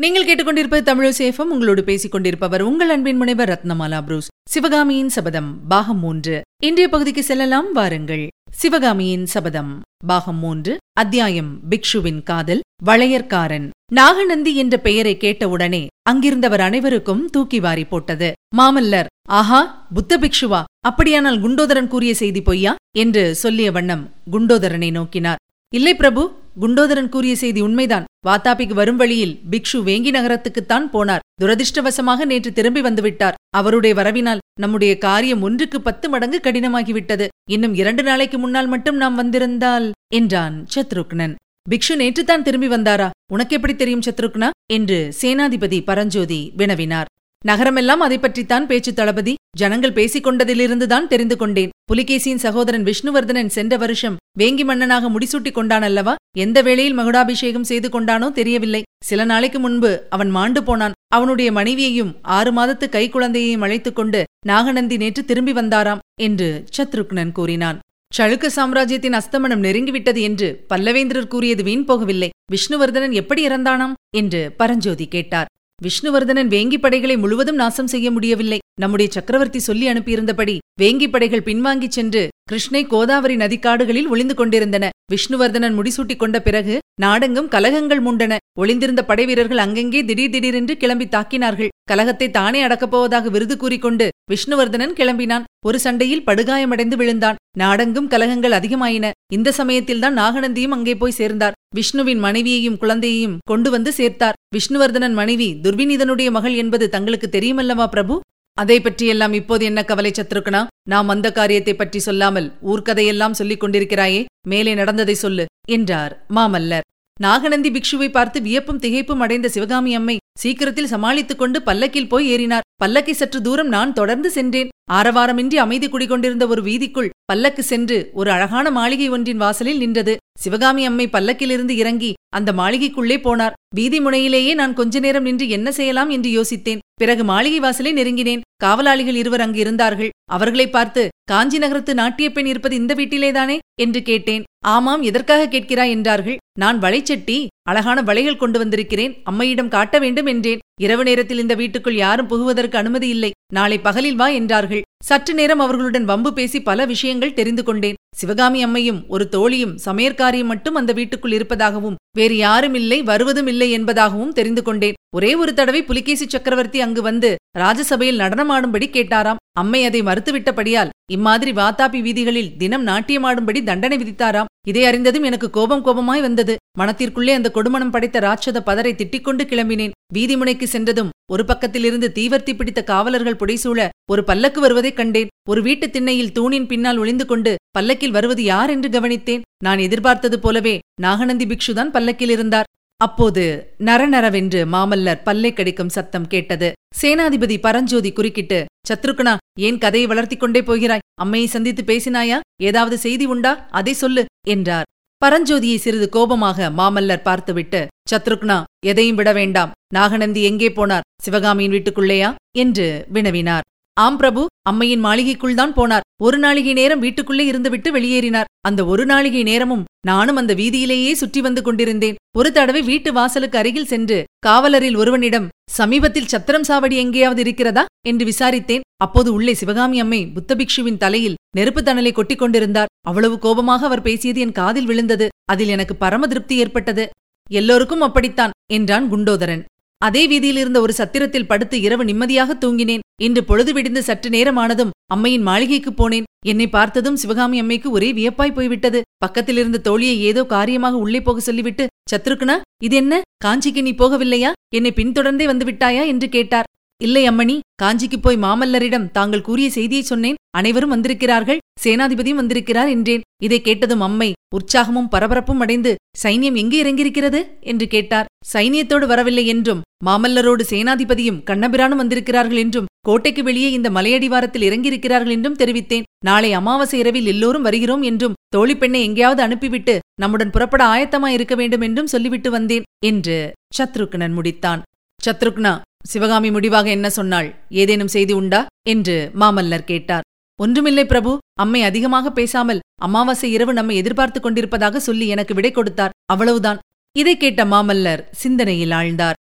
நீங்கள் கேட்டுக்கொண்டிருப்பது தமிழசேஃபம் உங்களோடு பேசிக் கொண்டிருப்பவர் உங்கள் அன்பின் முனைவர் ரத்னமாலா புரூஸ். சிவகாமியின் சபதம் பாகம் மூன்று. இன்றைய பகுதிக்கு செல்லலாம் வாருங்கள். சிவகாமியின் சபதம் பாகம் மூன்று. அத்தியாயம் பிக்ஷுவின் காதல் வளையற்காரன். நாகநந்தி என்ற பெயரை கேட்டவுடனே அங்கிருந்தவர் அனைவருக்கும் தூக்கி வாரி போட்டது. மாமல்லர் ஆஹா புத்த பிக்ஷுவா? அப்படியானால் குண்டோதரன் கூறிய செய்தி பொய்யா? என்று சொல்லிய வண்ணம் குண்டோதரனை நோக்கினார். இல்லை பிரபு குண்டோதரன் கூறிய செய்தி உண்மைதான். வாத்தாபிக்கு வரும் வழியில் பிக்ஷு வேங்கி நகரத்துக்குத்தான் போனார். துரதிர்ஷ்டவசமாக நேற்று திரும்பி வந்துவிட்டார். அவருடைய வரவினால் நம்முடைய காரியம் ஒன்றுக்கு பத்து மடங்கு கடினமாகிவிட்டது. இன்னும் இரண்டு நாளைக்கு முன்னால் மட்டும் நாம் வந்திருந்தால் என்றான் சத்ருக்னன். பிக்ஷு நேற்றுத்தான் திரும்பி வந்தாரா? உனக்கு எப்படி தெரியும் சத்ருக்னா? என்று சேனாதிபதி பரஞ்சோதி வினவினார். நகரமெல்லாம் அதை பற்றித்தான் பேச்சு தளபதி. ஜனங்கள் பேசிக் கொண்டதிலிருந்துதான் தெரிந்து கொண்டேன். புலிகேசியின் சகோதரன் விஷ்ணுவர்தனன் சென்ற வருஷம் வேங்கி மன்னனாக முடிசூட்டிக் கொண்டான் அல்லவா எந்த வேளையில் மகுடாபிஷேகம் செய்து கொண்டானோ தெரியவில்லை. சில நாளைக்கு முன்பு அவன் மாண்டு போனான். அவனுடைய மனைவியையும் ஆறு மாதத்து கை குழந்தையையும் அழைத்துக் கொண்டு நாகநந்தி நேற்று திரும்பி வந்தாராம் என்று சத்ருக்னன் கூறினான். சளுக்க சாம்ராஜ்யத்தின் அஸ்தமனம் நெருங்கிவிட்டது என்று பல்லவேந்திரர் கூறியது வீண் போகவில்லை. விஷ்ணுவர்தனன் எப்படி இறந்தானாம்? என்று பரஞ்சோதி கேட்டார். விஷ்ணுவர்தனன் வேங்கி படைகளை முழுவதும் நாசம் செய்ய முடியவில்லை. நம்முடைய சக்கரவர்த்தி சொல்லி அனுப்பியிருந்தபடி வேங்கி படைகள் பின்வாங்கிச் சென்று கிருஷ்ணை கோதாவரி நதிக்காடுகளில் ஒளிந்து கொண்டிருந்தன. விஷ்ணுவர்தனன் முடிசூட்டிக் கொண்ட பிறகு நாடெங்கும் கலகங்கள் மூண்டன. ஒளிந்திருந்த படைவீரர்கள் அங்கங்கே திடீர் திடீரென்று கிளம்பி தாக்கினார்கள். கலகத்தை தானே அடக்கப் போவதாக விருது கூறிக்கொண்டு விஷ்ணுவர்தனன் கிளம்பினான். ஒரு சண்டையில் படுகாயமடைந்து விழுந்தான். நாடெங்கும் கலகங்கள் அதிகமாயின. இந்த சமயத்தில்தான் நாகநந்தியும் அங்கே போய் சேர்ந்தார். விஷ்ணுவின் மனைவியையும் குழந்தையையும் கொண்டு வந்து சேர்த்தார். விஷ்ணுவர்தனன் மனைவி துர்விநீதனுடைய மகள் என்பது தங்களுக்கு தெரியுமல்லவா பிரபு? அதை பற்றியெல்லாம் இப்போது என்ன கவலை சத்ருக்கனா நாம் அந்த காரியத்தை பற்றி சொல்லாமல் ஊர்க்கதையெல்லாம் சொல்லிக் கொண்டிருக்கிறாயே மேலே நடந்ததை சொல்லு என்றார் மாமல்லர். நாகநந்தி பிக்ஷுவை பார்த்து வியப்பும் திகைப்பும் அடைந்த சிவகாமி அம்மை சீக்கிரத்தில் சமாளித்துக் கொண்டு பல்லக்கில் போய் ஏறினார். பல்லக்கை சற்று தூரம் நான் தொடர்ந்து சென்றேன். ஆரவாரமின்றி அமைதி குடிகொண்டிருந்த ஒரு வீதிக்குள் பல்லக்கு சென்று ஒரு அழகான மாளிகை ஒன்றின் வாசலில் நின்றது. சிவகாமி அம்மை பல்லக்கிலிருந்து இறங்கி அந்த மாளிகைக்குள்ளே போனார். வீதி முனையிலேயே நான் கொஞ்ச நேரம் நின்று என்ன செய்யலாம் என்று யோசித்தேன். பிறகு மாளிகை வாசலை நெருங்கினேன். காவலாளிகள் இருவர் அங்கு இருந்தார்கள். அவர்களை பார்த்து காஞ்சி நகரத்து நாட்டிய பெண் இருப்பது இந்த வீட்டிலேதானே? என்று கேட்டேன். ஆமாம் எதற்காக கேட்கிறாய்? என்றார்கள். நான் வளைச்சட்டி அழகான வளைகள் கொண்டு வந்திருக்கிறேன். அம்மையிடம் காட்ட வேண்டும் என்றேன். இரவு நேரத்தில் இந்த வீட்டுக்குள் யாரும் புகுவதற்கு அனுமதி இல்லை. நாளை பகலில் வா என்றார்கள். சற்று நேரம் அவர்களுடன் வம்பு பேசி பல விஷயங்கள் தெரிந்து கொண்டேன். சிவகாமி அம்மையும் ஒரு தோழியும் சமையற்காரியும் மட்டும் அந்த வீட்டுக்குள் இருப்பதாகவும் வேறு யாரும் இல்லை வருவதும் இல்லை என்பதாகவும் தெரிந்து கொண்டேன். ஒரே ஒரு தடவை புலிகேசி சக்கரவர்த்தி அங்கு வந்து ராஜசபையில் நடனமாடும்படி கேட்டாராம். அம்மை அதை மறுத்துவிட்டபடியால் இம்மாதிரி வாத்தாபி வீதிகளில் தினம் நாட்டியமாடும்படி தண்டனை விதித்தாராம். இதை அறிந்ததும் எனக்கு கோபம் கோபமாய் வந்தது. மனத்திற்குள்ளே அந்த கொடுமணம் படைத்த ராட்சத பதரை திட்டிக்கொண்டு கிளம்பினேன். வீதிமுனைக்கு சென்றதும் ஒரு பக்கத்திலிருந்து தீவர்த்தி பிடித்த காவலர்கள் புடைசூழ ஒரு பல்லக்கு வருவதைக் கண்டேன். ஒரு வீட்டுத் திண்ணையில் தூணின் பின்னால் ஒளிந்து கொண்டு பல்லக்கில் வருவது யார் என்று கவனித்தேன். நான் எதிர்பார்த்தது போலவே நாகநந்தி பிக்ஷுதான் பல்லக்கில் இருந்தார். அப்போது நரநரவென்று மாமல்லர் பல்லை கடிக்கும் சத்தம் கேட்டது. சேனாதிபதி பரஞ்சோதி குறுக்கிட்டு சத்ருக்குனா ஏன் கதையை வளர்த்திக் கொண்டே போகிறாய்? அம்மையை சந்தித்து பேசினாயா? ஏதாவது செய்தி உண்டா? அதை சொல்லு என்றார். பரஞ்சோதியை சிறிது கோபமாக மாமல்லர் பார்த்துவிட்டு சத்ருக்னா எதையும் விட வேண்டாம். நாகநந்தி எங்கே போனார்? சிவகாமியின் வீட்டுக்குள்ளேயா? என்று வினவினார். ஆம் பிரபு அம்மையின் மாளிகைக்குள் தான் போனார். ஒரு நாளிகை நேரம் வீட்டுக்குள்ளே இருந்துவிட்டு வெளியேறினார். அந்த ஒரு நாளிகை நேரமும் நானும் அந்த வீதியிலேயே சுற்றி வந்து கொண்டிருந்தேன். ஒரு தடவை வீட்டு வாசலுக்கு அருகில் சென்று காவலரில் ஒருவனிடம் சமீபத்தில் சத்திரம் சாவடி எங்கேயாவது இருக்கிறதா? என்று விசாரித்தேன். அப்போது உள்ளே சிவகாமி அம்மை புத்தபிக்ஷுவின் தலையில் நெருப்பு தணலை கொட்டிக் கொண்டிருந்தார் அவ்வளவு கோபமாக அவர் பேசியது என் காதில் விழுந்தது. அதில் எனக்கு பரம திருப்தி ஏற்பட்டது. எல்லோருக்கும் அப்படித்தான் என்றான் குண்டோதரன். அதே வீதியில் இருந்த ஒரு சத்திரத்தில் படுத்து இரவு நிம்மதியாக தூங்கினேன். இன்று பொழுது விடிந்து சற்று நேரமானதும் அம்மையின் மாளிகைக்குப் போனேன். என்னை பார்த்ததும் சிவகாமி அம்மைக்கு ஒரே வியப்பாய் போய்விட்டது. பக்கத்தில் இருந்த தோழியை ஏதோ காரியமாக உள்ளே போக சொல்லிவிட்டு சத்ருக்குனா இது என்ன? காஞ்சிக்கு நீ போகவில்லையா? என்னை பின்தொடர்ந்தே வந்து விட்டாயா? என்று கேட்டார். இல்லை அம்மணி காஞ்சிக்கு போய் மாமல்லரிடம் தாங்கள் கூறிய செய்தியை சொன்னேன். அனைவரும் வந்திருக்கிறார்கள். சேனாதிபதியும் வந்திருக்கிறார் என்றேன். இதை கேட்டதும் அம்மை உற்சாகமும் பரபரப்பும் அடைந்து சைன்யம் எங்கே இறங்கியிருக்கிறது? என்று கேட்டார். சைனியத்தோடு வரவில்லை என்றும் மாமல்லரோடு சேனாதிபதியும் கண்ணபிரானும் வந்திருக்கிறார்கள் என்றும் கோட்டைக்கு வெளியே இந்த மலையடிவாரத்தில் இறங்கியிருக்கிறார்கள் என்றும் தெரிவித்தேன். நாளை அமாவாசை இரவில் எல்லோரும் வருகிறோம் என்றும் தோழிப்பெண்ணை எங்கேயாவது அனுப்பிவிட்டு நம்முடன் புறப்பட ஆயத்தமாய் இருக்க வேண்டும் என்றும் சொல்லிவிட்டு வந்தேன் என்று சத்ருக்னன் முடித்தான். சத்ருக்னா சிவகாமி முடிவாக என்ன சொன்னாள்? ஏதேனும் செய்தி உண்டா? என்று மாமல்லர் கேட்டார். ஒன்றுமில்லை பிரபு. அம்மை அதிகமாக பேசாமல் அமாவாசை இரவு நம்மை எதிர்பார்த்துக் கொண்டிருப்பதாக சொல்லி எனக்கு விடை கொடுத்தார். அவ்வளவுதான். இதை கேட்ட மாமல்லர் சிந்தனையில் ஆழ்ந்தார்.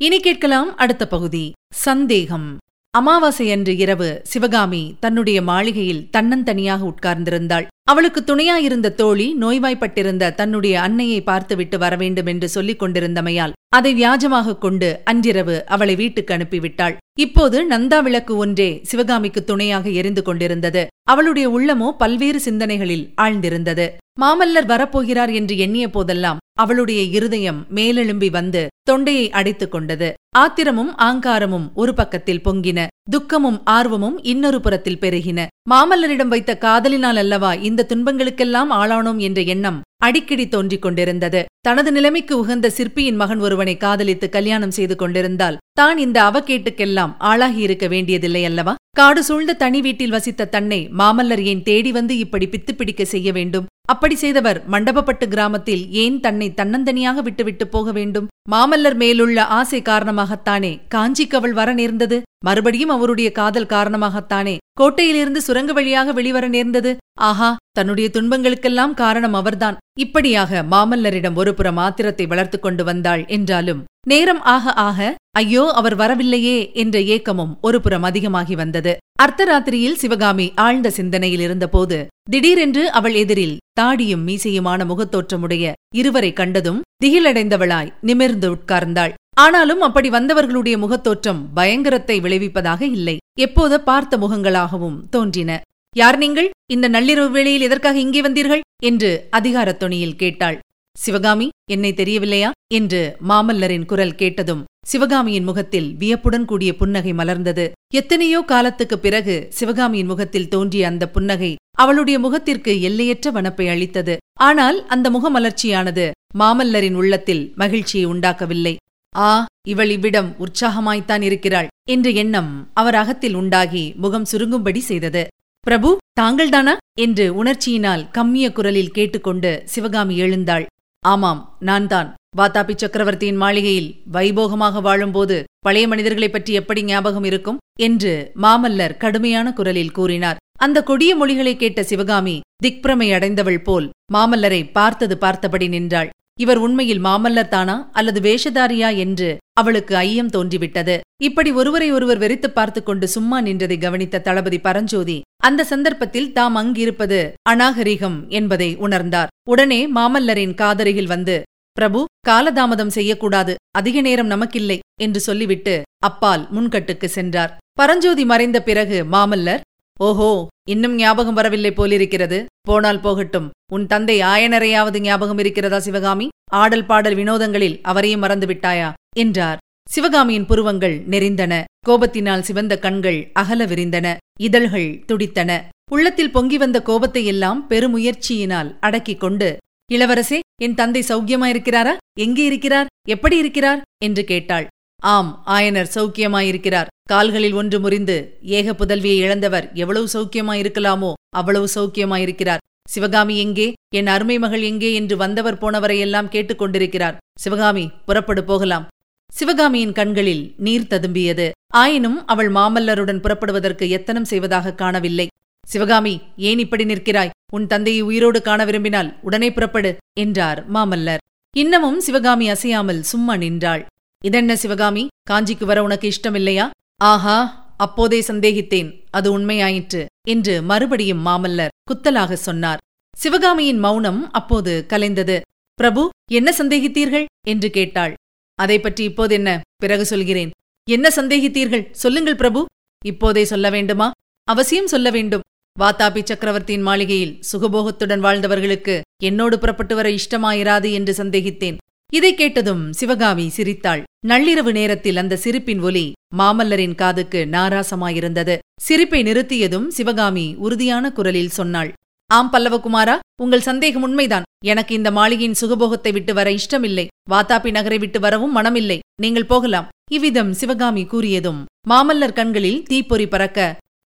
இனி கேட்கலாம் அடுத்த பகுதி. சந்தேகம். அமாவாசை அன்று இரவு சிவகாமி தன்னுடைய மாளிகையில் தன்னந்தனியாக உட்கார்ந்திருந்தாள். அவளுக்கு துணையாயிருந்த தோழி நோய்வாய்ப்பட்டிருந்த தன்னுடைய அன்னையை பார்த்துவிட்டு வரவேண்டும் என்று சொல்லிக் கொண்டிருந்தமையால் அதை வியாஜமாகக் கொண்டு அன்றிரவு அவளை வீட்டுக்கு அனுப்பிவிட்டாள். இப்போது நந்தா விளக்கு ஒன்றே சிவகாமிக்கு துணையாக எரிந்து கொண்டிருந்தது. அவளுடைய உள்ளமோ பல்வேறு சிந்தனைகளில் ஆழ்ந்திருந்தது. மாமல்லர் வரப்போகிறார் என்று எண்ணிய போதெல்லாம் அவளுடைய இருதயம் மேலெழும்பி வந்து தொண்டையை அடைத்துக் கொண்டது. ஆத்திரமும் ஆங்காரமும் ஒரு பக்கத்தில் பொங்கின துக்கமும் ஆர்வமும் இன்னொரு புறத்தில் பெருகின. மாமல்லரிடம் வைத்த காதலினால் அல்லவா இந்த துன்பங்களுக்கெல்லாம் ஆளானோம் என்ற எண்ணம் அடிக்கடி தோன்றிக் கொண்டிருந்தது. தனது நிலைமைக்கு உகந்த சிற்பியின் மகன் ஒருவனை காதலித்து கல்யாணம் செய்து கொண்டிருந்தால் தான் இந்த அவகேட்டுக்கெல்லாம் ஆளாகியிருக்க வேண்டியதில்லை அல்லவா? காடு சூழ்ந்த தனி வீட்டில் வசித்த தன்னை மாமல்லர் ஏன் தேடி வந்து இப்படி பித்து பிடிக்க செய்ய வேண்டும்? அப்படி செய்தவர் மண்டபப்பட்டு கிராமத்தில் ஏன் தன்னை தன்னந்தனியாக விட்டுவிட்டு போக வேண்டும்? மாமல்லர் மேலுள்ள ஆசை காரணமாகத்தானே காஞ்சிக்கு அவள் வர நேர்ந்தது? மறுபடியும் அவருடைய காதல் காரணமாகத்தானே கோட்டையிலிருந்து சுரங்க வழியாக வெளிவர நேர்ந்தது? ஆஹா தன்னுடைய துன்பங்களுக்கெல்லாம் காரணம் அவர்தான். இப்படியாக மாமல்லரிடம் ஒருபுற மாத்திரத்தை ஆத்திரத்தை வளர்த்து கொண்டு வந்தாள் என்றாலும் நேரம் ஆக ஆக ஐயோ அவர் வரவில்லையே என்ற ஏக்கமும் ஒருபுறம் அதிகமாகி வந்தது. அர்த்தராத்திரியில் சிவகாமி ஆழ்ந்த சிந்தனையில் இருந்தபோது திடீரென்று அவள் எதிரில் தாடியும் மீசையுமான முகத்தோற்றமுடைய இருவரை கண்டதும் திகிலடைந்தவளாய் நிமிர்ந்து உட்கார்ந்தாள். ஆனாலும் அப்படி வந்தவர்களுடைய முகத்தோற்றம் பயங்கரத்தை விளைவிப்பதாக இல்லை. எப்போது பார்த்த முகங்களாகவும் தோன்றின. யார் நீங்கள்? இந்த நள்ளிரவு வேளையில் எதற்காக இங்கே வந்தீர்கள்? என்று அதிகாரத் தொனியில் கேட்டாள். சிவகாமி என்னை தெரியவில்லையா? என்று மாமல்லரின் குரல் கேட்டதும் சிவகாமியின் முகத்தில் வியப்புடன் கூடிய புன்னகை மலர்ந்தது. எத்தனையோ காலத்துக்குப் பிறகு சிவகாமியின் முகத்தில் தோன்றிய அந்த புன்னகை அவளுடைய முகத்திற்கு எல்லையற்ற வனப்பை அளித்தது. ஆனால் அந்த முகமலர்ச்சியானது மாமல்லரின் உள்ளத்தில் மகிழ்ச்சியை உண்டாக்கவில்லை. ஆ இவள் இவ்விடம் உற்சாகமாய்த்தான் இருக்கிறாள் என்ற எண்ணம் அவர் அகத்தில் உண்டாகி முகம் சுருங்கும்படி செய்தது. பிரபு தாங்கள்தானா? என்று உணர்ச்சியினால் கம்மிய குரலில் கேட்டுக்கொண்டு சிவகாமி எழுந்தாள். ஆமாம் நான்தான். வாத்தாபி சக்கரவர்த்தியின் மாளிகையில் வைபோகமாக வாழும்போது பழைய மனிதர்களைப் பற்றி எப்படி ஞாபகம் இருக்கும் என்று மாமல்லர் கடுமையான குரலில் கூறினார். அந்த கொடிய மொழிகளை கேட்ட சிவகாமி திக்பிரமை அடைந்தவள் போல் மாமல்லரை பார்த்தது பார்த்தபடி நின்றாள். இவர் உண்மையில் மாமல்லர் தானா அல்லது வேஷதாரியா என்று அவளுக்கு ஐயம் தோன்றிவிட்டது. இப்படி ஒருவரை ஒருவர் வெறித்துப் பார்த்து கொண்டு சும்மா நின்றதை கவனித்த தளபதி பரஞ்சோதி அந்த சந்தர்ப்பத்தில் தாம் அங்கிருப்பது அநாகரிகம் என்பதை உணர்ந்தார். உடனே மாமல்லரின் காதருகில் வந்து பிரபு காலதாமதம் செய்யக்கூடாது அதிக நேரம் நமக்கில்லை என்று சொல்லிவிட்டு அப்பால் முன்கட்டுக்கு சென்றார். பரஞ்சோதி மறைந்த பிறகு மாமல்லர் ஓஹோ இன்னும் ஞாபகம் வரவில்லை போலிருக்கிறது. போனால் போகட்டும். உன் தந்தை ஆயனரையாவது ஞாபகம் இருக்கிறதா சிவகாமி? ஆடல் பாடல் வினோதங்களில் அவரையும் மறந்து விட்டாயா என்றார். சிவகாமியின் புருவங்கள் நெறிந்தன கோபத்தினால் சிவந்த கண்கள் அகல விரிந்தன. இதழ்கள் துடித்தன. உள்ளத்தில் பொங்கி வந்த கோபத்தை எல்லாம் பெருமுயற்சியினால் அடக்கிக் கொண்டு இளவரசே என் தந்தை சௌக்கியமாயிருக்கிறாரா? எங்கே இருக்கிறார்? எப்படி இருக்கிறார்? என்று கேட்டாள். ஆம் ஆயனர் சௌக்கியமாயிருக்கிறார். கால்களில் ஒன்று முறிந்து ஏக புதல்வியை இழந்தவர் எவ்வளவு சௌக்கியமாயிருக்கலாமோ அவ்வளவு சௌக்கியமாயிருக்கிறார். சிவகாமி எங்கே? என் அருமை மகள் எங்கே? என்று வந்தவர் போனவரையெல்லாம் கேட்டுக்கொண்டிருக்கிறார் சிவகாமி புறப்படு போகலாம். சிவகாமியின் கண்களில் நீர் ததும்பியது. ஆயினும் அவள் மாமல்லருடன் புறப்படுவதற்கு எத்தனம் செய்வதாக காணவில்லை. சிவகாமி ஏன் இப்படி நிற்கிறாய்? உன் தந்தையை உயிரோடு காண விரும்பினால் உடனே புறப்படு என்றார் மாமல்லர். இன்னமும் சிவகாமி அசையாமல் சும்மா நின்றாள். இதென்ன சிவகாமி? காஞ்சிக்கு வர உனக்கு இஷ்டமில்லையா? ஆஹா அப்போதே சந்தேகித்தேன். அது உண்மையாயிற்று என்று மறுபடியும் மாமல்லர் குத்தலாக சொன்னார். சிவகாமியின் மௌனம் அப்போது கலைந்தது. பிரபு என்ன சந்தேகித்தீர்கள்? என்று கேட்டாள். அதை பற்றி இப்போது என்ன பிறகு சொல்கிறேன். என்ன சந்தேகித்தீர்கள்? சொல்லுங்கள் பிரபு. இப்போதே சொல்ல வேண்டுமா? அவசியம் சொல்ல வேண்டும். வாத்தாபி சக்கரவர்த்தியின் மாளிகையில் சுகபோகத்துடன் வாழ்ந்தவர்களுக்கு என்னோடு புறப்பட்டு வர இஷ்டமாயிராது என்று சந்தேகித்தேன். இதை கேட்டதும் சிவகாமி சிரித்தாள். நள்ளிரவு நேரத்தில் அந்த சிரிப்பின் ஒலி மாமல்லரின் காதுக்கு நாராசமாயிருந்தது. சிரிப்பை நிறுத்தியதும் சிவகாமி உறுதியான குரலில் சொன்னாள். ஆம் பல்லவகுமாரா உங்கள் சந்தேகம் உண்மைதான். எனக்கு இந்த மாளிகையின் சுகபோகத்தை விட்டு வர இஷ்டமில்லை. வாத்தாபி நகரை விட்டு வரவும் மனமில்லை. நீங்கள் போகலாம். இவ்விதம் சிவகாமி கூறியதும் மாமல்லர் கண்களில் தீப்பொறி பறக்க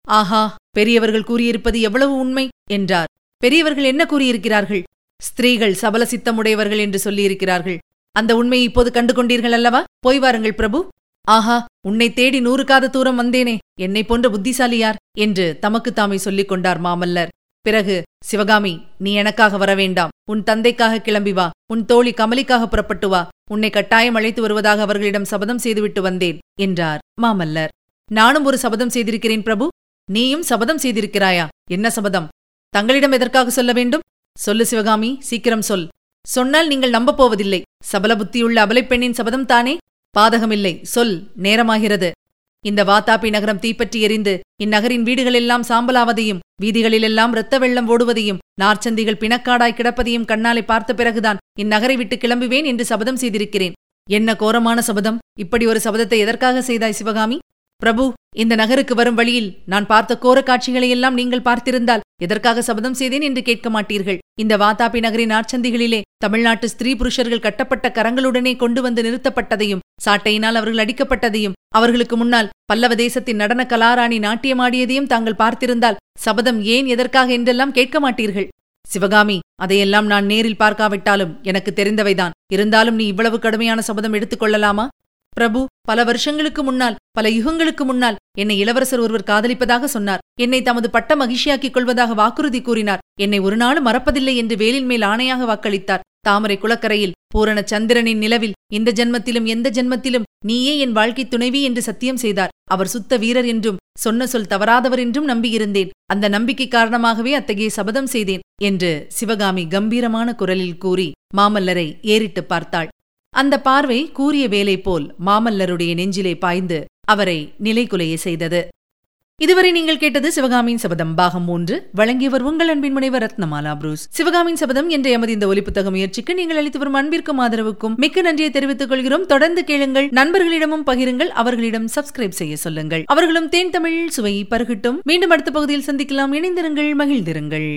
ஆஹா பெரியவர்கள் கூறியிருப்பது எவ்வளவு உண்மை! என்றார். பெரியவர்கள் என்ன கூறியிருக்கிறார்கள்? ஸ்திரீகள் சபல சித்தமுடையவர்கள் என்று சொல்லியிருக்கிறார்கள். அந்த உண்மையை இப்போது கண்டு கொண்டீர்கள் அல்லவா? போய் வாருங்கள் பிரபு. ஆஹா உன்னை தேடி நூறு காத தூரம் வந்தேனே. என்னை போன்ற புத்திசாலி யார்? என்று தமக்கு தாமே சொல்லிக் கொண்டார் மாமல்லர். பிறகு சிவகாமி நீ எனக்காக வர வேண்டாம் உன் தந்தைக்காக கிளம்பி வா. உன் தோழி கமலிக்காக புறப்பட்டு வா. உன்னை கட்டாயம் அழைத்து வருவதாக அவர்களிடம் சபதம் செய்துவிட்டு வந்தேன் என்றார் மாமல்லர். நானும் ஒரு சபதம் செய்திருக்கிறேன் பிரபு. நீயும் சபதம் செய்திருக்கிறாயா? என்ன சபதம்? தங்களிடம் எதற்காக சொல்ல வேண்டும்? சொல்லு சிவகாமி சீக்கிரம் சொல். சொன்னால் நீங்கள் நம்பப் போவதில்லை. சபல புத்தியுள்ள அபலைப்பெண்ணின் சபதம் தானே? பாதகமில்லை. சொல். நேரமாகிறது. இந்த வாத்தாபி நகரம் தீப்பற்றி எரிந்து இந்நகரின் வீடுகளெல்லாம் சாம்பலாவதையும் வீதிகளிலெல்லாம் இரத்த வெள்ளம் ஓடுவதையும் நார்ச்சந்திகள் பிணக்காடாய் கிடப்பதையும் கண்ணாலை பார்த்த பிறகுதான் இந்நகரை விட்டு கிளம்புவேன் என்று சபதம் செய்திருக்கிறேன். என்ன கோரமான சபதம்? இப்படி ஒரு சபதத்தை எதற்காக செய்தாய் சிவகாமி? பிரபு இந்த நகருக்கு வரும் வழியில் நான் பார்த்த கோர காட்சிகளையெல்லாம் நீங்கள் பார்த்திருந்தால் எதற்காக சபதம் செய்தேன் என்று கேட்க மாட்டீர்கள். இந்த வாதாபி நகரின் ஆட்சந்திகளிலே தமிழ்நாட்டு ஸ்திரீ புருஷர்கள் கட்டப்பட்ட கரங்களுடனே கொண்டு வந்து நிறுத்தப்பட்டதையும் சாட்டையினால் அவர்கள் அடிக்கப்பட்டதையும் அவர்களுக்கு முன்னால் பல்லவ தேசத்தின் நடன கலாராணி நாட்டியமாடியதையும் தாங்கள் பார்த்திருந்தால் சபதம் ஏன் எதற்காக என்றெல்லாம் கேட்க மாட்டீர்கள்? சிவகாமி அதையெல்லாம் நான் நேரில் பார்க்காவிட்டாலும் எனக்கு தெரிந்தவைதான். இருந்தாலும் நீ இவ்வளவு கடுமையான சபதம் எடுத்துக் கொள்ளலாமா? பிரபு பல வருஷங்களுக்கு முன்னால் பல யுகங்களுக்கு முன்னால் என்னை இளவரசர் ஒருவர் காதலிப்பதாக சொன்னார். என்னை தமது பட்ட மகிழ்ச்சியாக்கிக் கொள்வதாக வாக்குறுதி கூறினார். என்னை ஒரு நாளும் மறப்பதில்லை என்று வேலின் மேல் ஆணையாக வாக்களித்தார். தாமரை குளக்கரையில் பூரண சந்திரனின் நிலவில் இந்த ஜென்மத்திலும் எந்த ஜென்மத்திலும் நீயே என் வாழ்க்கை துணைவி என்று சத்தியம் செய்தார். அவர் சுத்த வீரர் என்றும் சொன்ன சொல் தவறாதவர் என்றும் நம்பியிருந்தேன். அந்த நம்பிக்கை காரணமாகவே அத்தகைய சபதம் செய்தேன் என்று சிவகாமி கம்பீரமான குரலில் கூறி மாமல்லரை ஏறிட்டுப் பார்த்தாள். அந்த பார்வை கூறிய வேலை போல் மாமல்லருடைய நெஞ்சிலே பாய்ந்து அவரை நிலைகுலைய செய்தது. இதுவரை நீங்கள் கேட்டது சிவகாமியின் சபதம். பாகம் மூன்று. வழங்கியவர் உங்கள் அன்பின் முனைவர் ரத்னமாலா புரூஸ். சிவகாமியின் சபதம் என்ற எமது இந்த ஒலிப்புத்தக முயற்சிக்கு நீங்கள் அளித்து வரும் அன்பிற்கும் ஆதரவுக்கும் மிக்க நன்றியை தெரிவித்துக் கொள்கிறோம். தொடர்ந்து கேளுங்கள். நண்பர்களிடமும் பகிருங்கள். அவர்களிடம் சப்ஸ்கிரைப் செய்ய சொல்லுங்கள். அவர்களும் தேன் தமிழ் சுவை பருகட்டும். மீண்டும் அடுத்த பகுதியில் சந்திக்கலாம். இணைந்திருங்கள். மகிழ்ந்திருங்கள்.